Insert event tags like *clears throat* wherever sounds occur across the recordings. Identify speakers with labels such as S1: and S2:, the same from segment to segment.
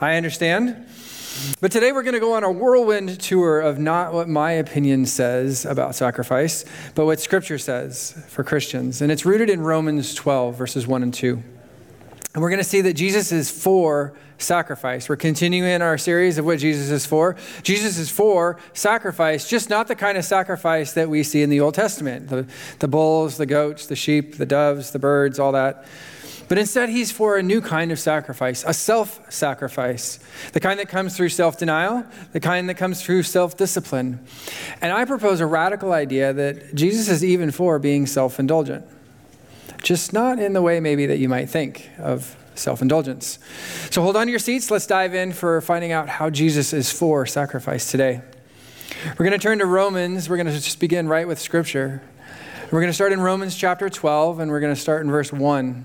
S1: I understand. But today we're going to go on a whirlwind tour of not what my opinion says about sacrifice, but what Scripture says for Christians. And it's rooted in Romans 12, verses 1 and 2. And we're going to see that Jesus is for sacrifice. We're continuing our series of what Jesus is for. Jesus is for sacrifice, just not the kind of sacrifice that we see in the Old Testament the, the bulls, the goats, the sheep, the doves, the birds, all that. But instead, he's for a new kind of sacrifice, a self sacrifice, the kind that comes through self denial, the kind that comes through self discipline. And I propose a radical idea that Jesus is even for being self indulgent, just not in the way maybe that you might think of self indulgence. So hold on to your seats. Let's dive in for finding out how Jesus is for sacrifice today. We're going to turn to Romans. We're going to just begin right with Scripture. We're going to start in Romans chapter 12, and we're going to start in verse 1.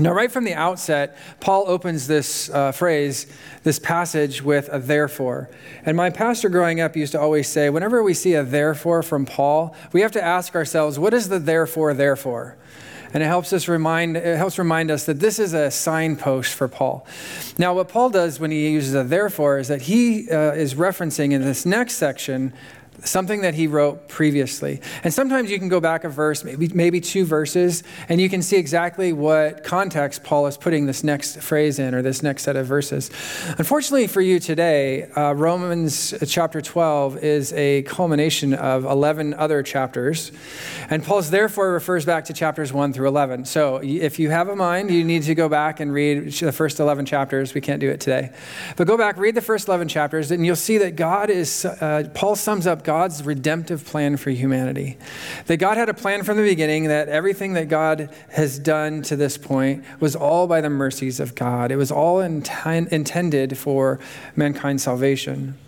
S1: Now, right from the outset, Paul opens this uh, phrase, this passage, with a therefore. And my pastor growing up used to always say, whenever we see a therefore from Paul, we have to ask ourselves, what is the therefore, therefore? And it helps us remind it helps remind us that this is a signpost for Paul. Now, what Paul does when he uses a therefore is that he uh, is referencing in this next section something that he wrote previously. And sometimes you can go back a verse, maybe, maybe two verses, and you can see exactly what context Paul is putting this next phrase in or this next set of verses. Unfortunately for you today, uh, Romans chapter 12 is a culmination of 11 other chapters. And Paul's therefore refers back to chapters 1 through 11. So if you have a mind, you need to go back and read the first 11 chapters. We can't do it today. But go back, read the first 11 chapters, and you'll see that God is, uh, Paul sums up God's redemptive plan for humanity. That God had a plan from the beginning, that everything that God has done to this point was all by the mercies of God. It was all inten- intended for mankind's salvation.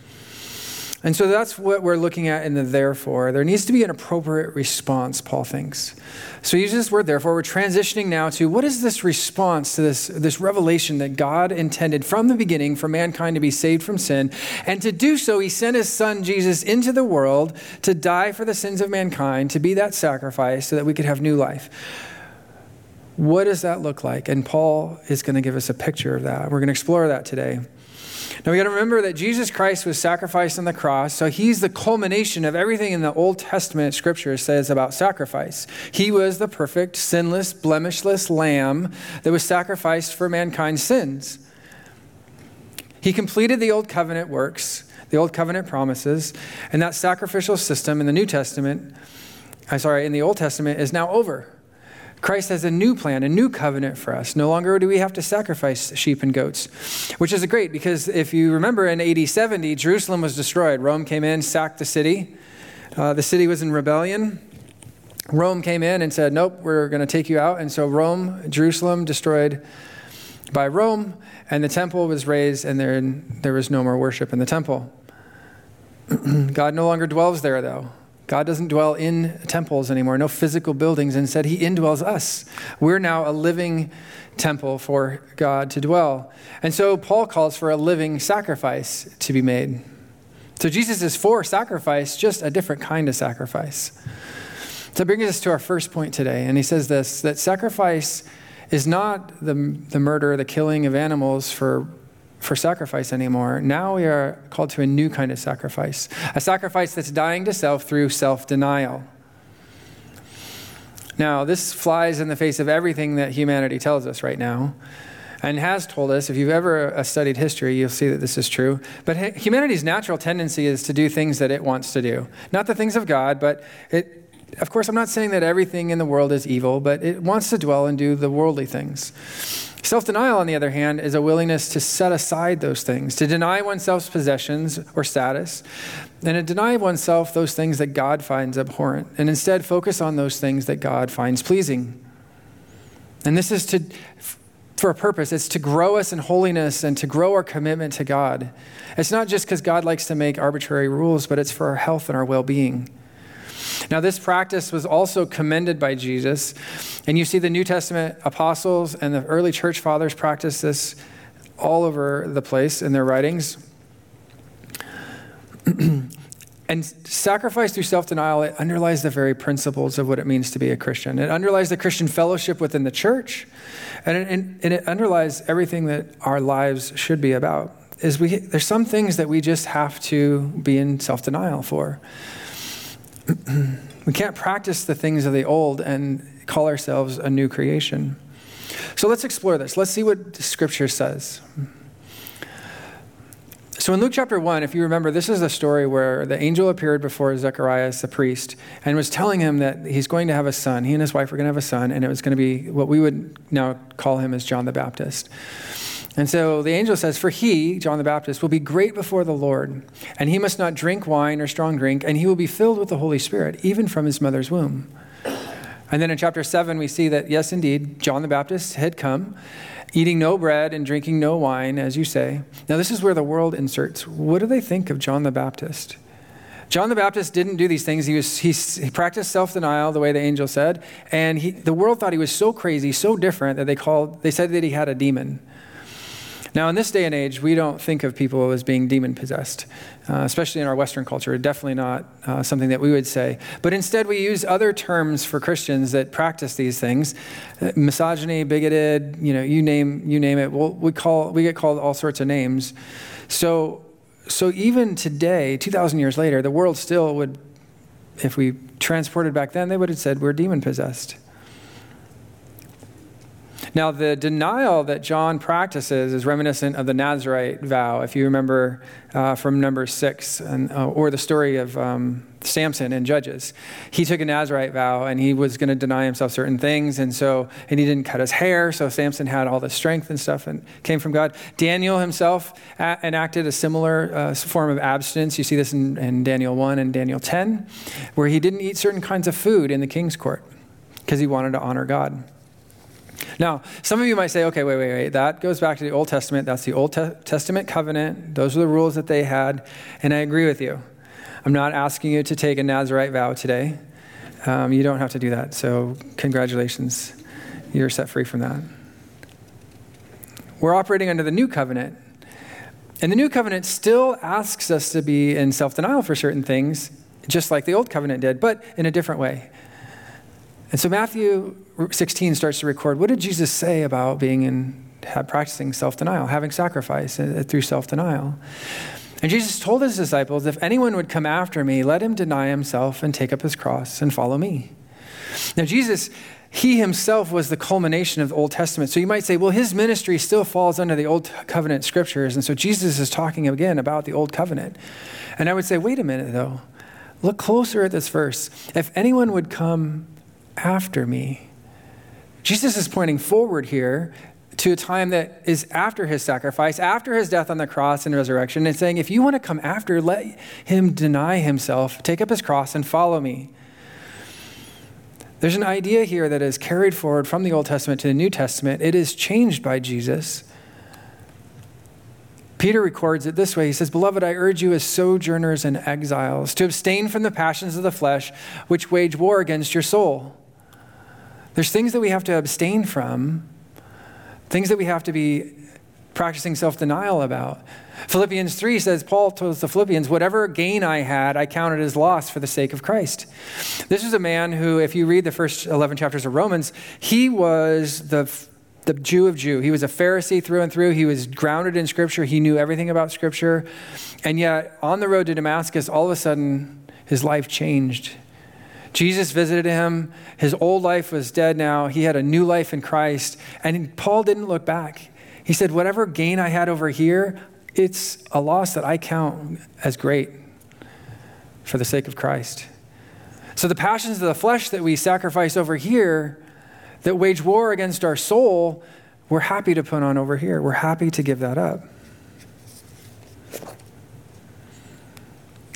S1: And so that's what we're looking at in the therefore. There needs to be an appropriate response, Paul thinks. So he uses this word therefore. We're transitioning now to what is this response to this, this revelation that God intended from the beginning for mankind to be saved from sin. And to do so, he sent his son Jesus into the world to die for the sins of mankind, to be that sacrifice so that we could have new life. What does that look like? And Paul is going to give us a picture of that. We're going to explore that today. Now we got to remember that Jesus Christ was sacrificed on the cross, so he's the culmination of everything in the Old Testament scripture says about sacrifice. He was the perfect, sinless, blemishless lamb that was sacrificed for mankind's sins. He completed the old covenant works, the old covenant promises, and that sacrificial system in the New Testament, I'm sorry, in the Old Testament is now over. Christ has a new plan, a new covenant for us. No longer do we have to sacrifice sheep and goats, which is great because if you remember in AD 70, Jerusalem was destroyed. Rome came in, sacked the city. Uh, the city was in rebellion. Rome came in and said, Nope, we're going to take you out. And so Rome, Jerusalem, destroyed by Rome, and the temple was razed, and there, there was no more worship in the temple. *clears throat* God no longer dwells there, though. God doesn't dwell in temples anymore, no physical buildings. Instead, He indwells us. We're now a living temple for God to dwell. And so Paul calls for a living sacrifice to be made. So Jesus is for sacrifice, just a different kind of sacrifice. So that brings us to our first point today. And he says this that sacrifice is not the, the murder, the killing of animals for for sacrifice anymore. Now we are called to a new kind of sacrifice, a sacrifice that's dying to self through self denial. Now, this flies in the face of everything that humanity tells us right now and has told us. If you've ever uh, studied history, you'll see that this is true. But humanity's natural tendency is to do things that it wants to do, not the things of God, but it. Of course, I'm not saying that everything in the world is evil, but it wants to dwell and do the worldly things. Self denial, on the other hand, is a willingness to set aside those things, to deny oneself's possessions or status, and to deny oneself those things that God finds abhorrent, and instead focus on those things that God finds pleasing. And this is to, for a purpose. It's to grow us in holiness and to grow our commitment to God. It's not just because God likes to make arbitrary rules, but it's for our health and our well being. Now, this practice was also commended by Jesus. And you see the New Testament apostles and the early church fathers practice this all over the place in their writings. *clears throat* and sacrifice through self denial, it underlies the very principles of what it means to be a Christian. It underlies the Christian fellowship within the church, and it, and it underlies everything that our lives should be about. Is we, there's some things that we just have to be in self denial for. *clears throat* we can't practice the things of the old and call ourselves a new creation. So let's explore this. Let's see what Scripture says. So in Luke chapter 1, if you remember, this is the story where the angel appeared before Zacharias, the priest, and was telling him that he's going to have a son. He and his wife are going to have a son, and it was going to be what we would now call him as John the Baptist. And so the angel says, For he, John the Baptist, will be great before the Lord, and he must not drink wine or strong drink, and he will be filled with the Holy Spirit, even from his mother's womb. And then in chapter 7, we see that, yes, indeed, John the Baptist had come, eating no bread and drinking no wine, as you say. Now, this is where the world inserts. What do they think of John the Baptist? John the Baptist didn't do these things. He, was, he, he practiced self denial, the way the angel said. And he, the world thought he was so crazy, so different, that they, called, they said that he had a demon. Now, in this day and age, we don't think of people as being demon possessed, uh, especially in our Western culture. Definitely not uh, something that we would say. But instead, we use other terms for Christians that practice these things: uh, misogyny, bigoted. You know, you name you name it. We'll, we call we get called all sorts of names. So, so even today, two thousand years later, the world still would, if we transported back then, they would have said we're demon possessed. Now, the denial that John practices is reminiscent of the Nazarite vow, if you remember uh, from number six, and, uh, or the story of um, Samson in Judges. He took a Nazarite vow and he was going to deny himself certain things, and so and he didn't cut his hair, so Samson had all the strength and stuff and came from God. Daniel himself a- enacted a similar uh, form of abstinence. You see this in, in Daniel 1 and Daniel 10, where he didn't eat certain kinds of food in the king's court because he wanted to honor God. Now, some of you might say, okay, wait, wait, wait. That goes back to the Old Testament. That's the Old Te- Testament covenant. Those are the rules that they had. And I agree with you. I'm not asking you to take a Nazarite vow today. Um, you don't have to do that. So, congratulations. You're set free from that. We're operating under the new covenant. And the new covenant still asks us to be in self denial for certain things, just like the old covenant did, but in a different way. And so Matthew 16 starts to record what did Jesus say about being in practicing self-denial, having sacrifice uh, through self-denial. And Jesus told his disciples, if anyone would come after me, let him deny himself and take up his cross and follow me. Now Jesus he himself was the culmination of the Old Testament. So you might say, well, his ministry still falls under the Old Covenant scriptures. And so Jesus is talking again about the Old Covenant. And I would say, wait a minute, though. Look closer at this verse. If anyone would come after me. Jesus is pointing forward here to a time that is after his sacrifice, after his death on the cross and resurrection, and saying, if you want to come after, let him deny himself, take up his cross, and follow me. There's an idea here that is carried forward from the Old Testament to the New Testament. It is changed by Jesus. Peter records it this way He says, Beloved, I urge you as sojourners and exiles to abstain from the passions of the flesh, which wage war against your soul. There's things that we have to abstain from, things that we have to be practicing self denial about. Philippians 3 says, Paul tells the Philippians, whatever gain I had, I counted as loss for the sake of Christ. This is a man who, if you read the first 11 chapters of Romans, he was the, the Jew of Jew. He was a Pharisee through and through. He was grounded in Scripture. He knew everything about Scripture. And yet, on the road to Damascus, all of a sudden, his life changed. Jesus visited him. His old life was dead now. He had a new life in Christ. And Paul didn't look back. He said, Whatever gain I had over here, it's a loss that I count as great for the sake of Christ. So the passions of the flesh that we sacrifice over here, that wage war against our soul, we're happy to put on over here. We're happy to give that up.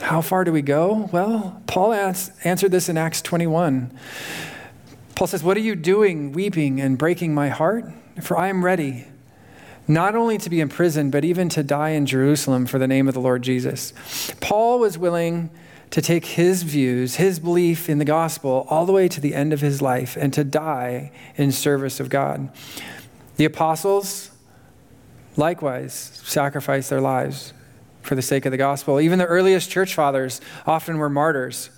S1: How far do we go? Well, Paul answered this in Acts 21. Paul says, What are you doing, weeping and breaking my heart? for I am ready not only to be imprisoned, but even to die in Jerusalem for the name of the Lord Jesus. Paul was willing to take his views, his belief in the gospel, all the way to the end of his life and to die in service of God. The apostles, likewise, sacrificed their lives for the sake of the gospel. Even the earliest church fathers often were martyrs.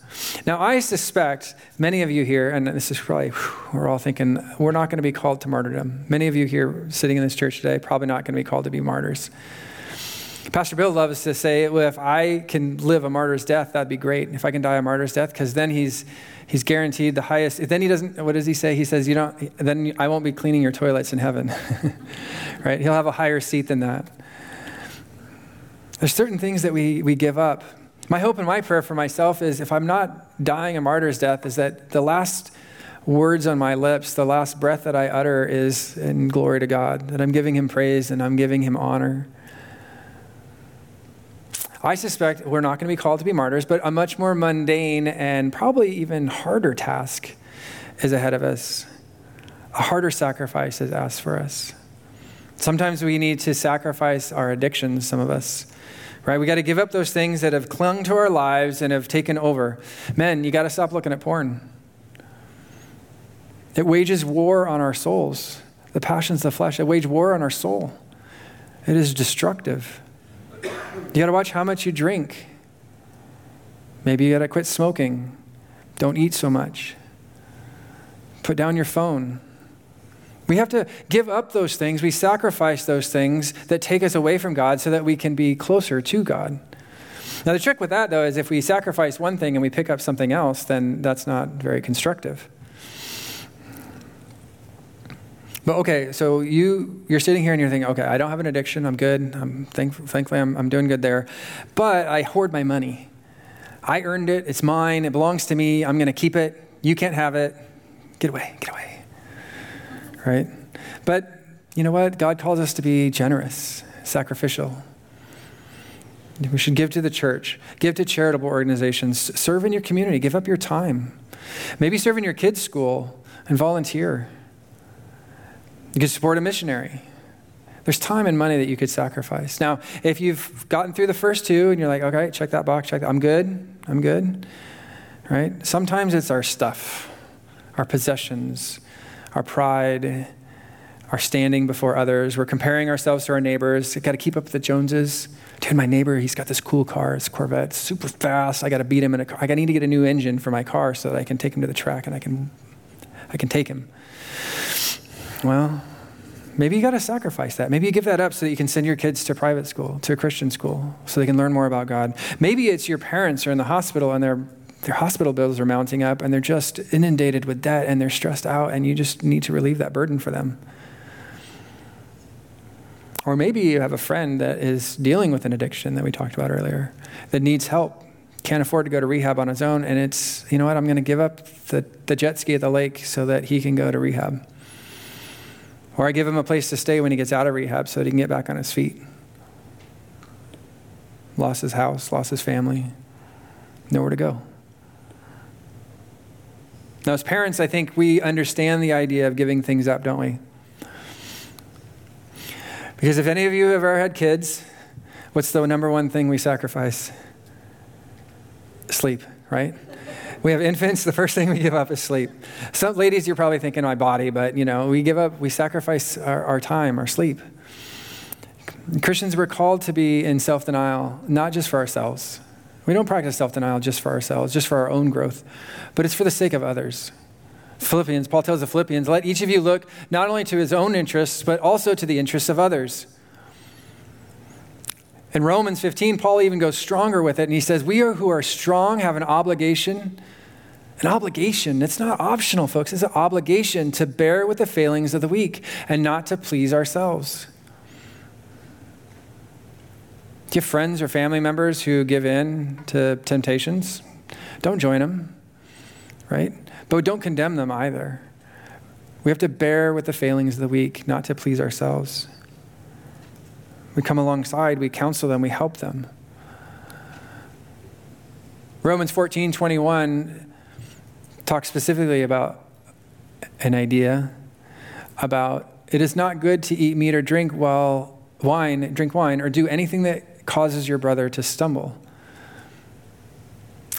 S1: Now, I suspect many of you here, and this is probably, whew, we're all thinking, we're not going to be called to martyrdom. Many of you here sitting in this church today, probably not going to be called to be martyrs. Pastor Bill loves to say, well, if I can live a martyr's death, that'd be great. If I can die a martyr's death, because then he's, he's guaranteed the highest. Then he doesn't, what does he say? He says, you don't, then I won't be cleaning your toilets in heaven. *laughs* right? He'll have a higher seat than that. There's certain things that we, we give up. My hope and my prayer for myself is if I'm not dying a martyr's death, is that the last words on my lips, the last breath that I utter is in glory to God, that I'm giving him praise and I'm giving him honor. I suspect we're not going to be called to be martyrs, but a much more mundane and probably even harder task is ahead of us. A harder sacrifice is asked for us. Sometimes we need to sacrifice our addictions, some of us right? We got to give up those things that have clung to our lives and have taken over. Men, you got to stop looking at porn. It wages war on our souls. The passions of the flesh, it wage war on our soul. It is destructive. You got to watch how much you drink. Maybe you got to quit smoking. Don't eat so much. Put down your phone. We have to give up those things. We sacrifice those things that take us away from God so that we can be closer to God. Now, the trick with that, though, is if we sacrifice one thing and we pick up something else, then that's not very constructive. But okay, so you you're sitting here and you're thinking, okay, I don't have an addiction. I'm good. I'm thank, thankfully I'm, I'm doing good there, but I hoard my money. I earned it. It's mine. It belongs to me. I'm going to keep it. You can't have it. Get away. Get away right? But you know what? God calls us to be generous, sacrificial. We should give to the church, give to charitable organizations, serve in your community, give up your time. Maybe serve in your kids' school and volunteer. You could support a missionary. There's time and money that you could sacrifice. Now, if you've gotten through the first two and you're like, okay, check that box, check that, I'm good, I'm good, right? Sometimes it's our stuff, our possessions, our pride, our standing before others. We're comparing ourselves to our neighbors. Got to keep up with the Joneses. Dude, my neighbor, he's got this cool car, it's Corvette, super fast. I got to beat him in a car. I need to get a new engine for my car so that I can take him to the track and I can, I can take him. Well, maybe you got to sacrifice that. Maybe you give that up so that you can send your kids to private school, to a Christian school, so they can learn more about God. Maybe it's your parents are in the hospital and they're their hospital bills are mounting up and they're just inundated with debt and they're stressed out and you just need to relieve that burden for them. Or maybe you have a friend that is dealing with an addiction that we talked about earlier that needs help, can't afford to go to rehab on his own, and it's, you know what, I'm going to give up the, the jet ski at the lake so that he can go to rehab. Or I give him a place to stay when he gets out of rehab so that he can get back on his feet. Lost his house, lost his family, nowhere to go. Now, as parents, I think we understand the idea of giving things up, don't we? Because if any of you have ever had kids, what's the number one thing we sacrifice? Sleep, right? We have infants, the first thing we give up is sleep. Some ladies, you're probably thinking my body, but you know, we give up, we sacrifice our, our time, our sleep. Christians were called to be in self denial, not just for ourselves, we don't practice self denial just for ourselves, just for our own growth, but it's for the sake of others. Philippians, Paul tells the Philippians, let each of you look not only to his own interests, but also to the interests of others. In Romans 15, Paul even goes stronger with it, and he says, We are who are strong have an obligation. An obligation. It's not optional, folks. It's an obligation to bear with the failings of the weak and not to please ourselves. Do you have friends or family members who give in to temptations? Don't join them, right? But don't condemn them either. We have to bear with the failings of the weak, not to please ourselves. We come alongside, we counsel them, we help them. Romans 14 21 talks specifically about an idea about it is not good to eat meat or drink while wine, drink wine, or do anything that causes your brother to stumble.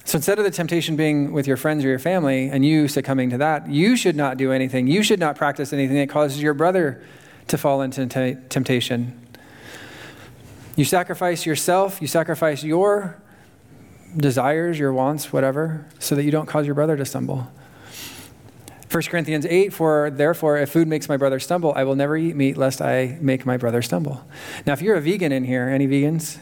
S1: So instead of the temptation being with your friends or your family and you succumbing to that, you should not do anything. You should not practice anything that causes your brother to fall into t- temptation. You sacrifice yourself, you sacrifice your desires, your wants, whatever, so that you don't cause your brother to stumble. 1 Corinthians 8, for therefore, if food makes my brother stumble, I will never eat meat lest I make my brother stumble. Now, if you're a vegan in here, any vegans?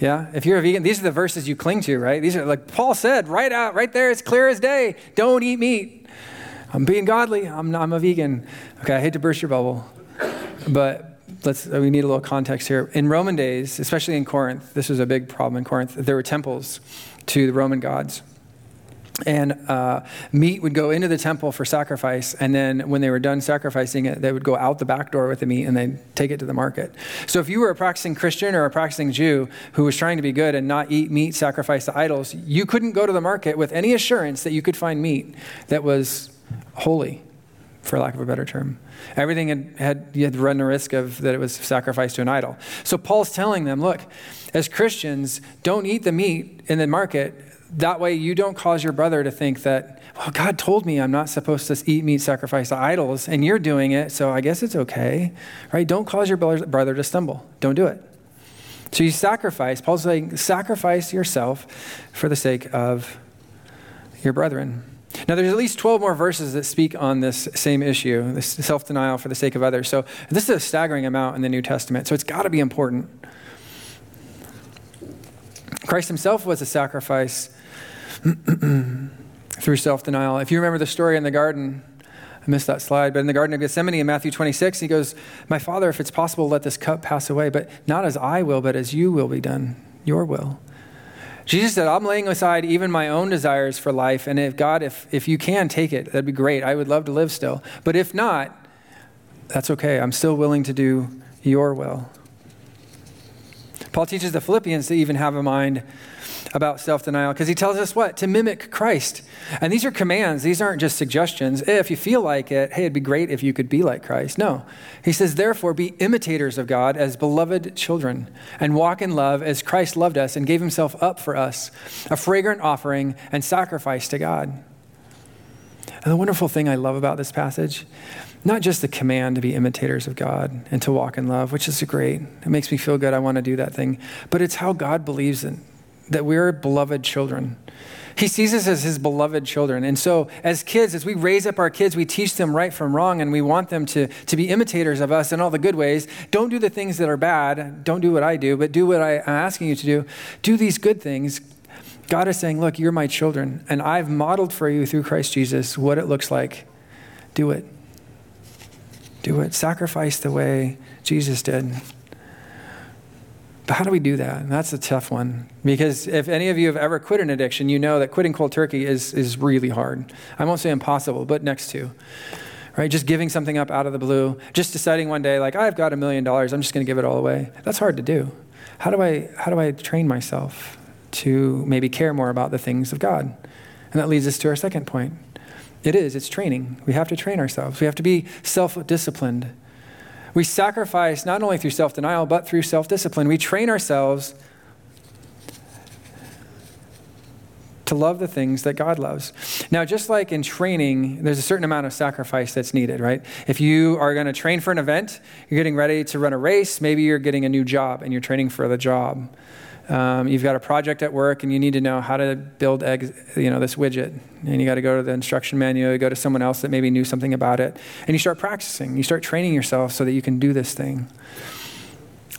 S1: Yeah, if you're a vegan, these are the verses you cling to, right? These are like Paul said, right out, right there, it's clear as day. Don't eat meat. I'm being godly. I'm, I'm a vegan. Okay, I hate to burst your bubble, but let's. Uh, we need a little context here. In Roman days, especially in Corinth, this was a big problem in Corinth. There were temples to the Roman gods and uh, meat would go into the temple for sacrifice and then when they were done sacrificing it they would go out the back door with the meat and they'd take it to the market. So if you were a practicing christian or a practicing jew who was trying to be good and not eat meat sacrificed to idols you couldn't go to the market with any assurance that you could find meat that was holy for lack of a better term. Everything had, had you had run the risk of that it was sacrificed to an idol. So paul's telling them look as christians don't eat the meat in the market that way, you don't cause your brother to think that, well, God told me I'm not supposed to eat meat sacrificed to idols, and you're doing it, so I guess it's okay. Right? Don't cause your brother to stumble. Don't do it. So you sacrifice. Paul's saying, sacrifice yourself for the sake of your brethren. Now, there's at least 12 more verses that speak on this same issue, this self denial for the sake of others. So, this is a staggering amount in the New Testament. So, it's got to be important. Christ himself was a sacrifice *clears throat* through self denial. If you remember the story in the garden, I missed that slide, but in the Garden of Gethsemane in Matthew 26, he goes, My Father, if it's possible, let this cup pass away, but not as I will, but as you will be done, your will. Jesus said, I'm laying aside even my own desires for life, and if God, if, if you can take it, that'd be great. I would love to live still. But if not, that's okay. I'm still willing to do your will. Paul teaches the Philippians to even have a mind about self denial because he tells us what? To mimic Christ. And these are commands, these aren't just suggestions. If you feel like it, hey, it'd be great if you could be like Christ. No. He says, therefore, be imitators of God as beloved children and walk in love as Christ loved us and gave himself up for us, a fragrant offering and sacrifice to God. And the wonderful thing I love about this passage not just the command to be imitators of God and to walk in love, which is great. It makes me feel good. I want to do that thing. But it's how God believes in that we're beloved children. He sees us as his beloved children. And so, as kids, as we raise up our kids, we teach them right from wrong and we want them to, to be imitators of us in all the good ways. Don't do the things that are bad. Don't do what I do, but do what I, I'm asking you to do. Do these good things. God is saying, Look, you're my children, and I've modeled for you through Christ Jesus what it looks like. Do it. Do it. Sacrifice the way Jesus did. But how do we do that? And that's a tough one. Because if any of you have ever quit an addiction, you know that quitting cold turkey is, is really hard. I won't say impossible, but next to. Right? Just giving something up out of the blue, just deciding one day, like, I've got a million dollars, I'm just going to give it all away. That's hard to do. How do I, how do I train myself to maybe care more about the things of God? And that leads us to our second point. It is, it's training. We have to train ourselves. We have to be self disciplined we sacrifice not only through self denial, but through self discipline. We train ourselves to love the things that God loves. Now, just like in training, there's a certain amount of sacrifice that's needed, right? If you are going to train for an event, you're getting ready to run a race, maybe you're getting a new job and you're training for the job. Um, you've got a project at work and you need to know how to build you know, this widget. And you got to go to the instruction manual, you go to someone else that maybe knew something about it. And you start practicing. You start training yourself so that you can do this thing.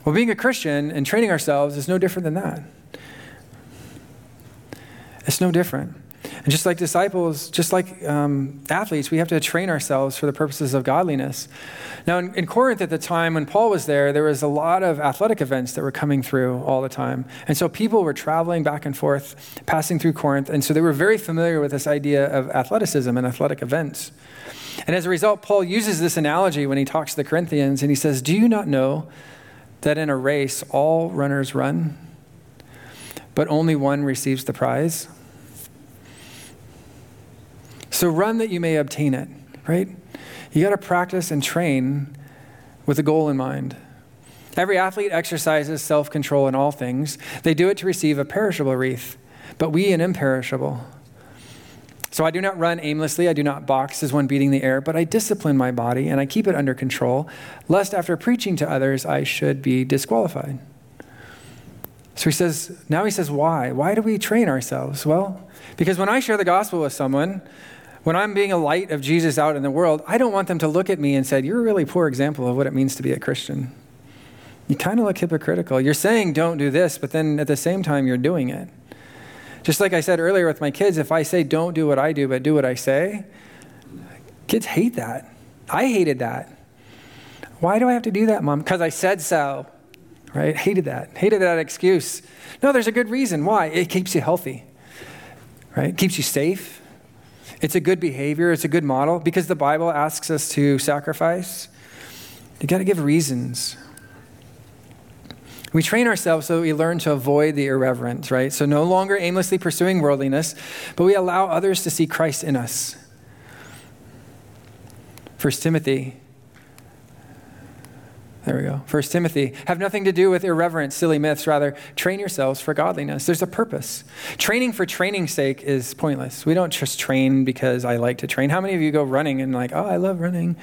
S1: Well, being a Christian and training ourselves is no different than that. It's no different. And just like disciples, just like um, athletes, we have to train ourselves for the purposes of godliness. Now, in, in, Corinth at the time when Paul was there, there was a lot of athletic events that were coming through all the time. And so people were traveling back and forth, passing through Corinth. And so they were very familiar with this idea of athleticism and athletic events. And as a result, Paul uses this analogy when he talks to the Corinthians, and he says, Do you not know that in a race all runners run, but only one receives the prize? So run that you may obtain it, right? You got to practice and train with a goal in mind. Every athlete exercises self control in all things. They do it to receive a perishable wreath, but we an imperishable. So I do not run aimlessly, I do not box as one beating the air, but I discipline my body and I keep it under control, lest after preaching to others I should be disqualified. So he says, now he says, why? Why do we train ourselves? Well, because when I share the gospel with someone, when I'm being a light of Jesus out in the world, I don't want them to look at me and say, You're a really poor example of what it means to be a Christian. You kind of look hypocritical. You're saying don't do this, but then at the same time, you're doing it. Just like I said earlier with my kids, if I say don't do what I do, but do what I say, kids hate that. I hated that. Why do I have to do that, mom? Because I said so. Right? Hated that. Hated that excuse. No, there's a good reason. Why? It keeps you healthy. Right? It keeps you safe. It's a good behavior, it's a good model because the Bible asks us to sacrifice. You got to give reasons. We train ourselves so we learn to avoid the irreverent, right? So no longer aimlessly pursuing worldliness, but we allow others to see Christ in us. 1 Timothy there we go. First Timothy. Have nothing to do with irreverent, silly myths. Rather, train yourselves for godliness. There's a purpose. Training for training's sake is pointless. We don't just train because I like to train. How many of you go running and like, oh, I love running,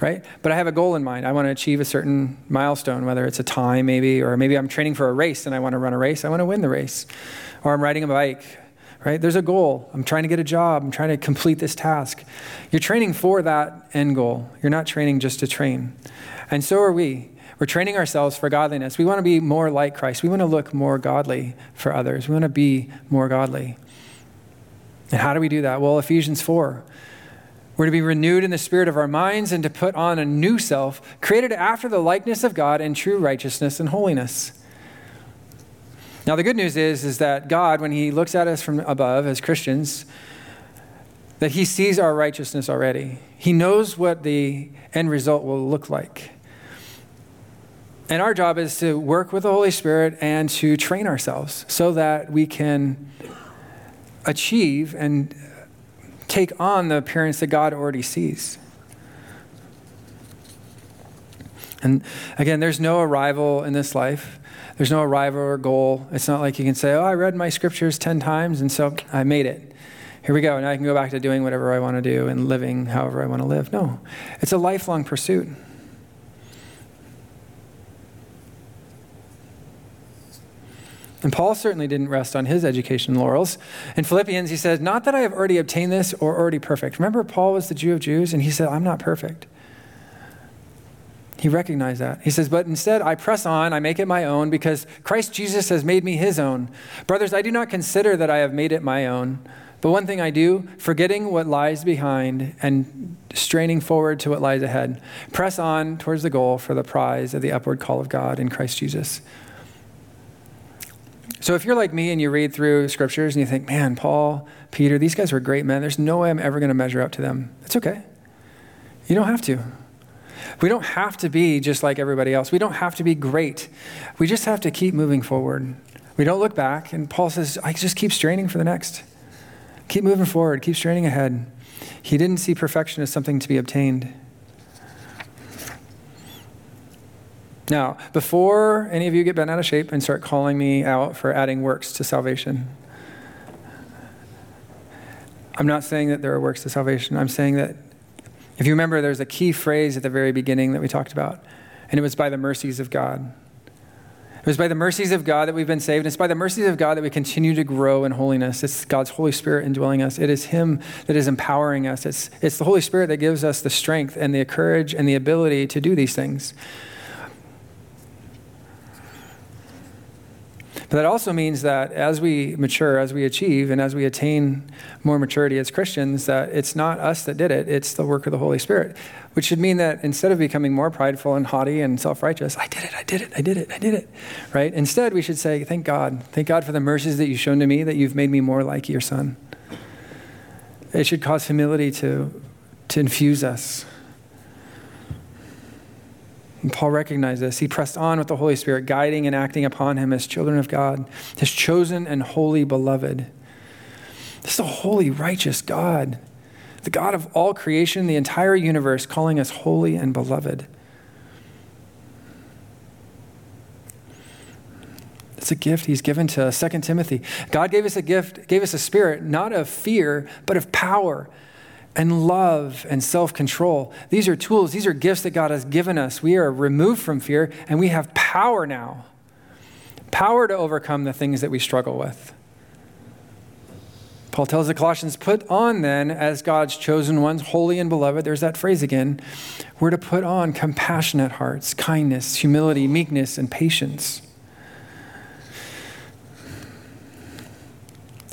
S1: right? But I have a goal in mind. I want to achieve a certain milestone, whether it's a time maybe, or maybe I'm training for a race and I want to run a race. I want to win the race. Or I'm riding a bike, right? There's a goal. I'm trying to get a job. I'm trying to complete this task. You're training for that end goal. You're not training just to train. And so are we. We're training ourselves for godliness. We want to be more like Christ. We want to look more godly for others. We want to be more godly. And how do we do that? Well, Ephesians 4. We're to be renewed in the spirit of our minds and to put on a new self, created after the likeness of God in true righteousness and holiness. Now, the good news is, is that God, when He looks at us from above as Christians, that He sees our righteousness already. He knows what the end result will look like. And our job is to work with the Holy Spirit and to train ourselves so that we can achieve and take on the appearance that God already sees. And again, there's no arrival in this life. There's no arrival or goal. It's not like you can say, Oh, I read my scriptures 10 times, and so I made it. Here we go. Now I can go back to doing whatever I want to do and living however I want to live. No, it's a lifelong pursuit. And Paul certainly didn't rest on his education laurels. In Philippians, he says, Not that I have already obtained this or already perfect. Remember, Paul was the Jew of Jews, and he said, I'm not perfect. He recognized that. He says, But instead, I press on, I make it my own, because Christ Jesus has made me his own. Brothers, I do not consider that I have made it my own. But one thing I do, forgetting what lies behind and straining forward to what lies ahead, press on towards the goal for the prize of the upward call of God in Christ Jesus. So if you're like me and you read through scriptures and you think, man, Paul, Peter, these guys were great men, there's no way I'm ever going to measure up to them. It's okay. You don't have to. We don't have to be just like everybody else. We don't have to be great. We just have to keep moving forward. We don't look back. And Paul says, I just keep straining for the next. Keep moving forward, keep straining ahead. He didn't see perfection as something to be obtained. Now, before any of you get bent out of shape and start calling me out for adding works to salvation, I'm not saying that there are works to salvation. I'm saying that if you remember, there's a key phrase at the very beginning that we talked about, and it was by the mercies of God. It was by the mercies of God that we've been saved. It's by the mercies of God that we continue to grow in holiness. It's God's Holy Spirit indwelling us. It is Him that is empowering us. It's, it's the Holy Spirit that gives us the strength and the courage and the ability to do these things. But that also means that as we mature, as we achieve, and as we attain more maturity as Christians, that it's not us that did it, it's the work of the Holy Spirit. Which should mean that instead of becoming more prideful and haughty and self righteous, I did it, I did it, I did it, I did it, right? Instead, we should say, Thank God. Thank God for the mercies that you've shown to me, that you've made me more like your son. It should cause humility to, to infuse us and Paul recognized this. He pressed on with the Holy Spirit, guiding and acting upon him as children of God, his chosen and holy beloved. This is a holy, righteous God. the God of all creation, the entire universe, calling us holy and beloved. It's a gift he's given to us. 2 Timothy. God gave us a gift, gave us a spirit, not of fear, but of power and love and self control. These are tools, these are gifts that God has given us. We are removed from fear and we have power now power to overcome the things that we struggle with. Paul tells the Colossians, put on then, as God's chosen ones, holy and beloved, there's that phrase again, we're to put on compassionate hearts, kindness, humility, meekness, and patience.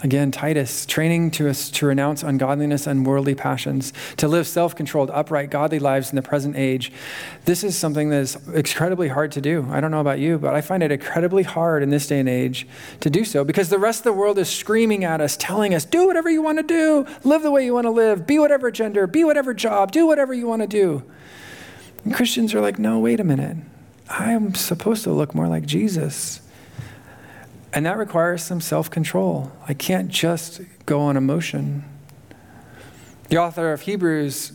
S1: Again, Titus, training to us to renounce ungodliness and worldly passions, to live self controlled, upright, godly lives in the present age. This is something that is incredibly hard to do. I don't know about you, but I find it incredibly hard in this day and age to do so because the rest of the world is screaming at us, telling us, do whatever you want to do, live the way you want to live, be whatever gender, be whatever job, do whatever you want to do. And Christians are like, no, wait a minute. I am supposed to look more like Jesus. And that requires some self control. I can't just go on emotion. The author of Hebrews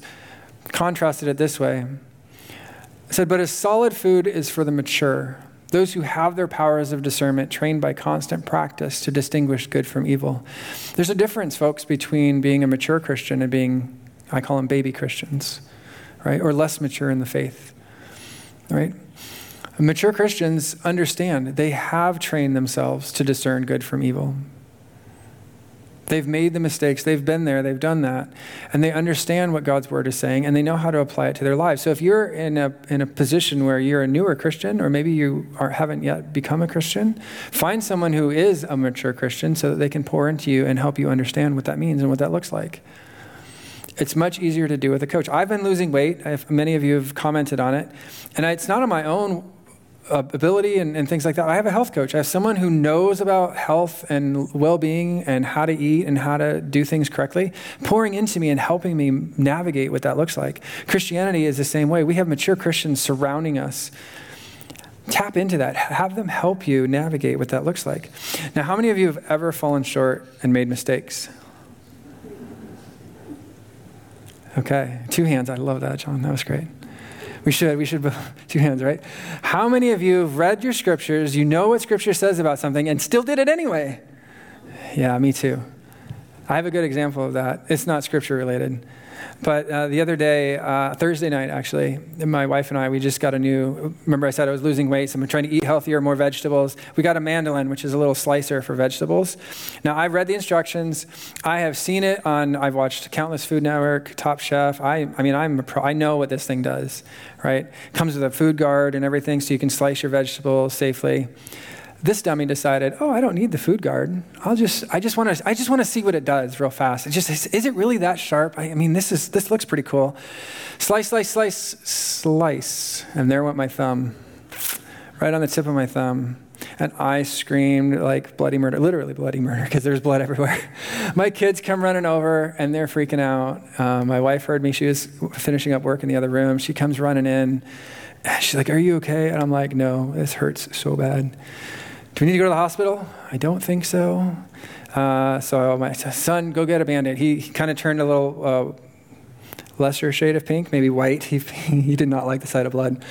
S1: contrasted it this way said, But as solid food is for the mature, those who have their powers of discernment trained by constant practice to distinguish good from evil. There's a difference, folks, between being a mature Christian and being, I call them baby Christians, right? Or less mature in the faith, right? Mature Christians understand they have trained themselves to discern good from evil. They've made the mistakes, they've been there, they've done that, and they understand what God's word is saying, and they know how to apply it to their lives. So if you're in a, in a position where you're a newer Christian, or maybe you are, haven't yet become a Christian, find someone who is a mature Christian so that they can pour into you and help you understand what that means and what that looks like. It's much easier to do with a coach. I've been losing weight. Many of you have commented on it. And I, it's not on my own Uh, ability and, and, things like that. I have a health coach. I have someone who knows about health and well being and how to eat and how to do things correctly, pouring into me and helping me navigate what that looks like. Christianity is the same way. We have mature Christians surrounding us. Tap into that. Have them help you navigate what that looks like. Now, how many of you have ever fallen short and made mistakes? Okay, two hands. I love that, John. That was great. We should. We should. *laughs* Two hands, right? How many of you have read your scriptures, you know what scripture says about something, and still did it anyway? Yeah, me too. I have a good example of that. It's not scripture related. But uh, the other day, uh, Thursday night actually, my wife and I, we just got a new, remember I said I was losing weight, so I'm trying to eat healthier, more vegetables. We got a mandolin, which is a little slicer for vegetables. Now, I've read the instructions. I have seen it on, I've watched countless Food Network, Top Chef. I, I mean, I'm pro, I know what this thing does, right? Comes with a food guard and everything, so you can slice your vegetables safely. This dummy decided, oh, I don't need the food guard. I'll just, I just want to, I just want to see what it does real fast. It just, is, it really that sharp? I, I mean, this is, this looks pretty cool. Slice, slice, slice, slice, and there went my thumb, right on the tip of my thumb. And I screamed like bloody murder, literally bloody murder, because there's blood *laughs* everywhere. my kids come running over and they're freaking out. Uh, my wife heard me. She was finishing up work in the other room. She comes running in. She's like, Are you okay? And I'm like, No, this hurts so bad. Do we need to go to the hospital? I don't think so. Uh, so my son, go get a band-aid. He, he kind of turned a little uh, lesser shade of pink, maybe white. He, *laughs* he did not like the sight of blood.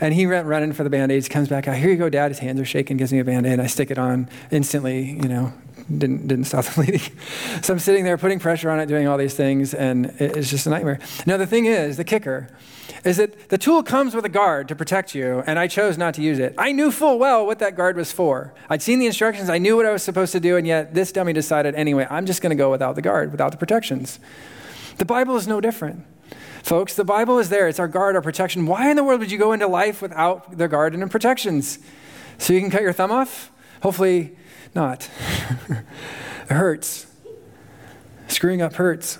S1: And he went running for the band-aids, comes back out, here you go, Dad. His hands are shaking, gives me a band-aid. I stick it on instantly, you know, didn't, didn't stop the bleeding. *laughs* so I'm sitting there putting pressure on it, doing all these things, and it's just a nightmare. Now, the thing is, the kicker is that the tool comes with a guard to protect you, and I chose not to use it. I knew full well what that guard was for. I'd seen the instructions, I knew what I was supposed to do, and yet this dummy decided, anyway, I'm just going to go without the guard, without the protections. The Bible is no different. Folks, the Bible is there. It's our guard, our protection. Why in the world would you go into life without the guard and protections? So you can cut your thumb off? Hopefully not. it *laughs* hurts. Screwing up hurts.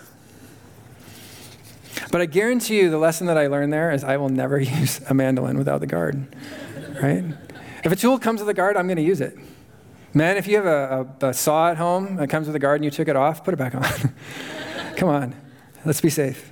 S1: But I guarantee you the lesson that I learned there is I will never *laughs* use a mandolin without the guard, right? If a tool comes with a guard, I'm going to use it. Man, if you have a, a, a, saw at home that comes with a guard and you took it off, put it back on. *laughs* Come on, let's be safe.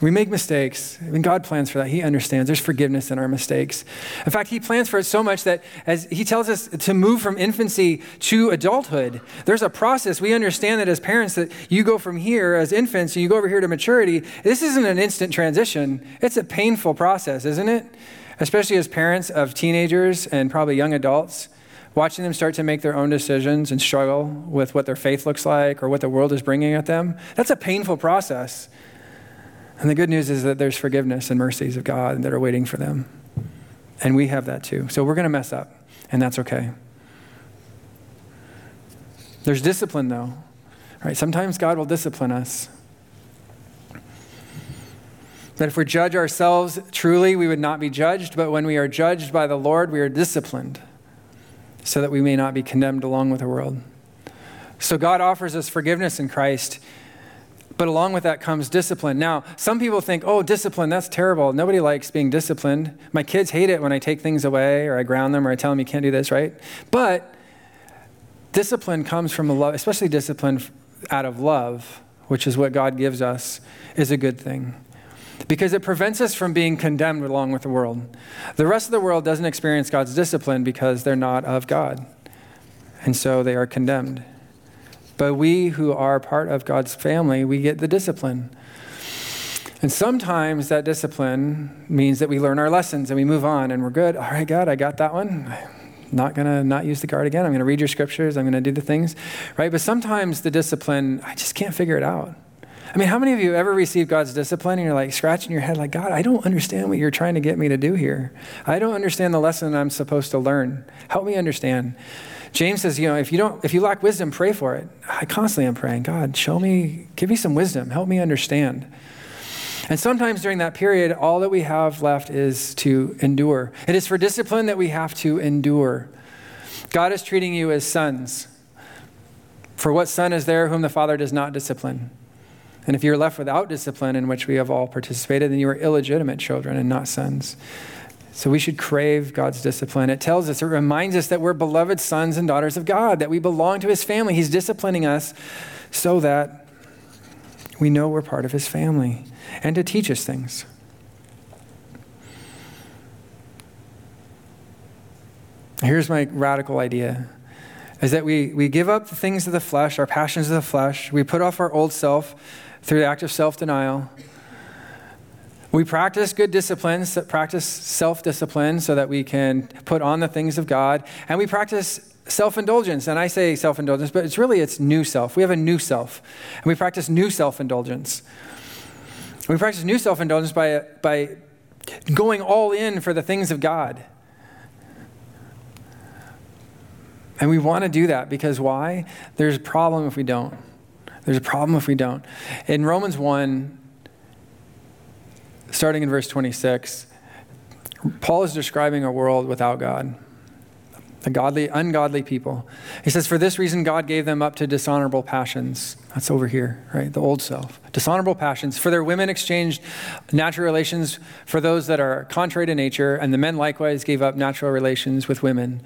S1: We make mistakes. Mean, God plans for that. He understands. There's forgiveness in our mistakes. In fact, He plans for it so much that as He tells us to move from infancy to adulthood, there's a process. We understand that as parents, that you go from here as infants and you go over here to maturity. This isn't an instant transition. It's a painful process, isn't it? Especially as parents of teenagers and probably young adults watching them start to make their own decisions and struggle with what their faith looks like or what the world is bringing at them, that's a painful process. And the good news is that there's forgiveness and mercies of God that are waiting for them. And we have that too. So we're going to mess up, and that's okay. There's discipline, though. Right? Sometimes God will discipline us. That if we judge ourselves truly, we would not be judged, but when we are judged by the Lord, we are disciplined so that we may not be condemned along with the world. So God offers us forgiveness in Christ but along with that comes discipline. Now, some people think, oh, discipline, that's terrible. Nobody likes being disciplined. My kids hate it when I take things away or I ground them or I tell them you can't do this, right? But discipline comes from a love, especially discipline out of love, which is what God gives us, is a good thing. Because it prevents us from being condemned along with the world. The rest of the world doesn't experience God's discipline because they're not of God. And so they are condemned. But we who are part of God's family, we get the discipline. And sometimes that discipline means that we learn our lessons and we move on and we're good. All right, God, I got that one. I'm not going to not use the guard again. I'm going to read your scriptures. I'm going to do the things, right? But sometimes the discipline, I just can't figure it out. I mean, how many of you ever received God's discipline and you're like scratching your head, like, God, I don't understand what you're trying to get me to do here. I don't understand the lesson I'm supposed to learn. Help me understand. James says, you know, if you don't, if you lack wisdom, pray for it. I constantly am praying, God, show me, give me some wisdom, help me understand. And sometimes during that period, all that we have left is to endure. It is for discipline that we have to endure. God is treating you as sons. For what son is there whom the Father does not discipline? And if you're left without discipline, in which we have all participated, then you are illegitimate children and not sons. So we should crave God's discipline. It tells us, it reminds us that we're beloved sons and daughters of God, that we belong to his family. He's disciplining us so that we know we're part of his family and to teach us things. Here's my radical idea is that we, we give up the things of the flesh, our passions of the flesh. We put off our old self through the act of self denial. We practice good disciplines, practice self discipline so that we can put on the things of God. And we practice self indulgence. And I say self indulgence, but it's really it's new self. We have a new self. And we practice new self indulgence. We practice new self indulgence by, by going all in for the things of God. And we want to do that because why? There's a problem if we don't. There's a problem if we don't. In Romans 1, starting in verse 26, Paul is describing a world without God, a godly, ungodly people. He says, For this reason, God gave them up to dishonorable passions. That's over here, right? The old self. Dishonorable passions. For their women exchanged natural relations for those that are contrary to nature, and the men likewise gave up natural relations with women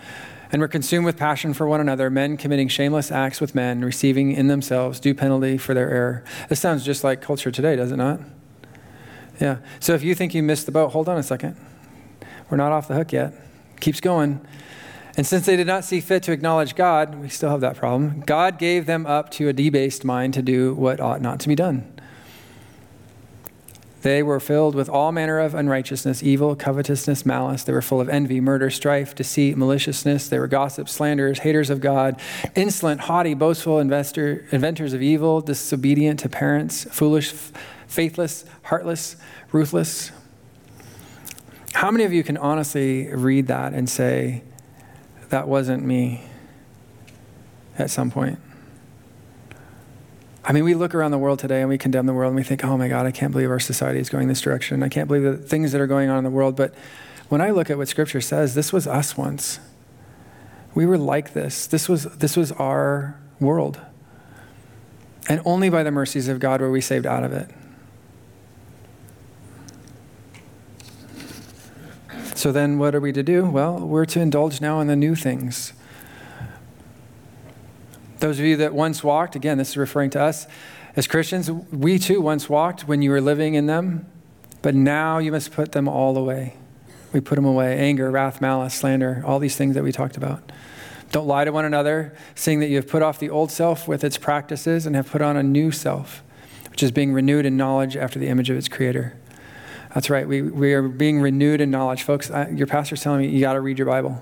S1: and were consumed with passion for one another, men committing shameless acts with men, receiving in themselves due penalty for their error. This sounds just like culture today, does it not? Yeah. So if you think you missed the boat, hold on a second. We're not off the hook yet. Keeps going. And since they did not see fit to acknowledge God, we still have that problem. God gave them up to a debased mind to do what ought not to be done. They were filled with all manner of unrighteousness, evil, covetousness, malice. They were full of envy, murder, strife, deceit, maliciousness. They were gossips, slanderers, haters of God, insolent, haughty, boastful, investor, inventors of evil, disobedient to parents, foolish faithless, heartless, ruthless. How many of you can honestly read that and say, that wasn't me at some point? I mean, we look around the world today and we condemn the world and we think, oh my God, I can't believe our society is going this direction. I can't believe the things that are going on in the world. But when I look at what Scripture says, this was us once. We were like this. This was, this was our world. And only by the mercies of God were we saved out of it. So then, what are we to do? Well, we're to indulge now in the new things. Those of you that once walked, again, this is referring to us as Christians, we too once walked when you were living in them. But now you must put them all away. We put them away anger, wrath, malice, slander, all these things that we talked about. Don't lie to one another, saying that you have put off the old self with its practices and have put on a new self, which is being renewed in knowledge after the image of its creator. That's right. We, we are being renewed in knowledge. Folks, I, your pastor's telling me you got to read your Bible.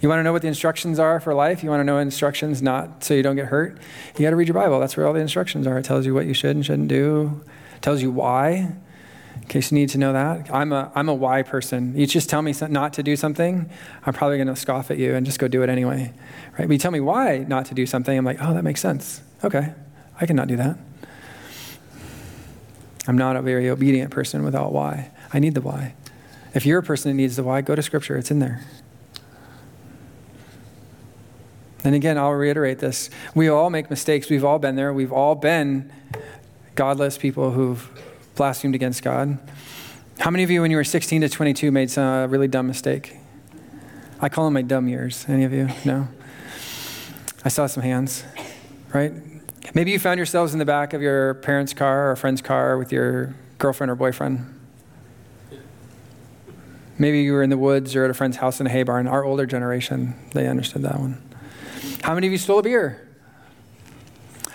S1: You want to know what the instructions are for life? You want to know instructions not so you don't get hurt? You got to read your Bible. That's where all the instructions are. It tells you what you should and shouldn't do, it tells you why in case you need to know that. I'm a, I'm a why person. You just tell me not to do something, I'm probably going to scoff at you and just go do it anyway. Right? But you tell me why not to do something, I'm like, oh, that makes sense. Okay, I cannot do that. I'm not a very obedient person without why. I need the why. If you're a person that needs the why, go to Scripture, it's in there. And again, I'll reiterate this. We all make mistakes. We've all been there. We've all been godless people who've blasphemed against God. How many of you, when you were 16 to 22, made a uh, really dumb mistake? I call them my dumb years. Any of you? No? I saw some hands, right? Maybe you found yourselves in the back of your parents' car or friend's car with your girlfriend or boyfriend. Maybe you were in the woods or at a friend's house in a hay barn. Our older generation, they understood that one. How many of you stole a beer?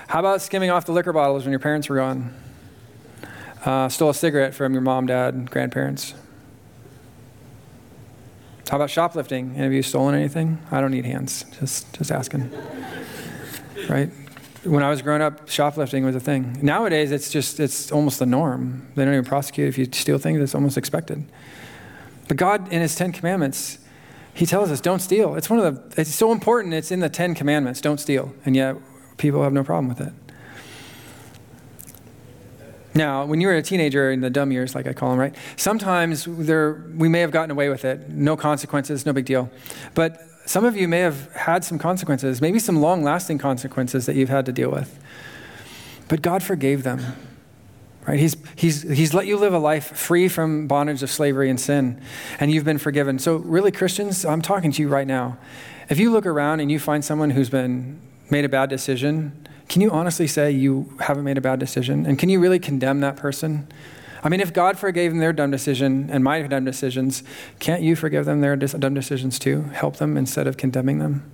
S1: How about skimming off the liquor bottles when your parents were gone? Uh, stole a cigarette from your mom, dad, grandparents. How about shoplifting? Any of you stolen anything? I don't need hands. Just, just asking. right? When I was growing up, shoplifting was a thing. Nowadays, it's just, it's almost the norm. They don't even prosecute if you steal things, it's almost expected. But God, in His Ten Commandments, He tells us, don't steal. It's one of the, it's so important, it's in the Ten Commandments, don't steal. And yet, people have no problem with it. Now, when you were a teenager in the dumb years, like I call them, right? Sometimes there, we may have gotten away with it. No consequences, no big deal. But some of you may have had some consequences, maybe some long lasting consequences that you've had to deal with. But God forgave them. Right? He's, he's, he's let you live a life free from bondage of slavery and sin, and you've been forgiven. So, really, Christians, I'm talking to you right now. If you look around and you find someone who's been made a bad decision, can you honestly say you haven't made a bad decision? And can you really condemn that person? I mean, if God forgave them their dumb decision and my dumb decisions, can't you forgive them their dumb decisions too? Help them instead of condemning them?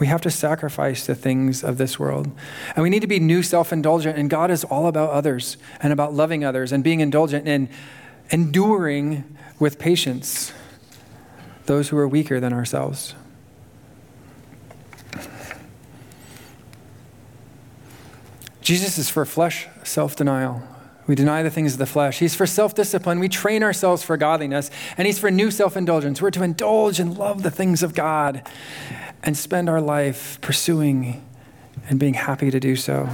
S1: We have to sacrifice the things of this world. And we need to be new self indulgent. And God is all about others and about loving others and being indulgent and enduring with patience those who are weaker than ourselves. Jesus is for flesh self denial. We deny the things of the flesh. He's for self discipline. We train ourselves for godliness. And He's for new self indulgence. We're to indulge and love the things of God and spend our life pursuing and being happy to do so.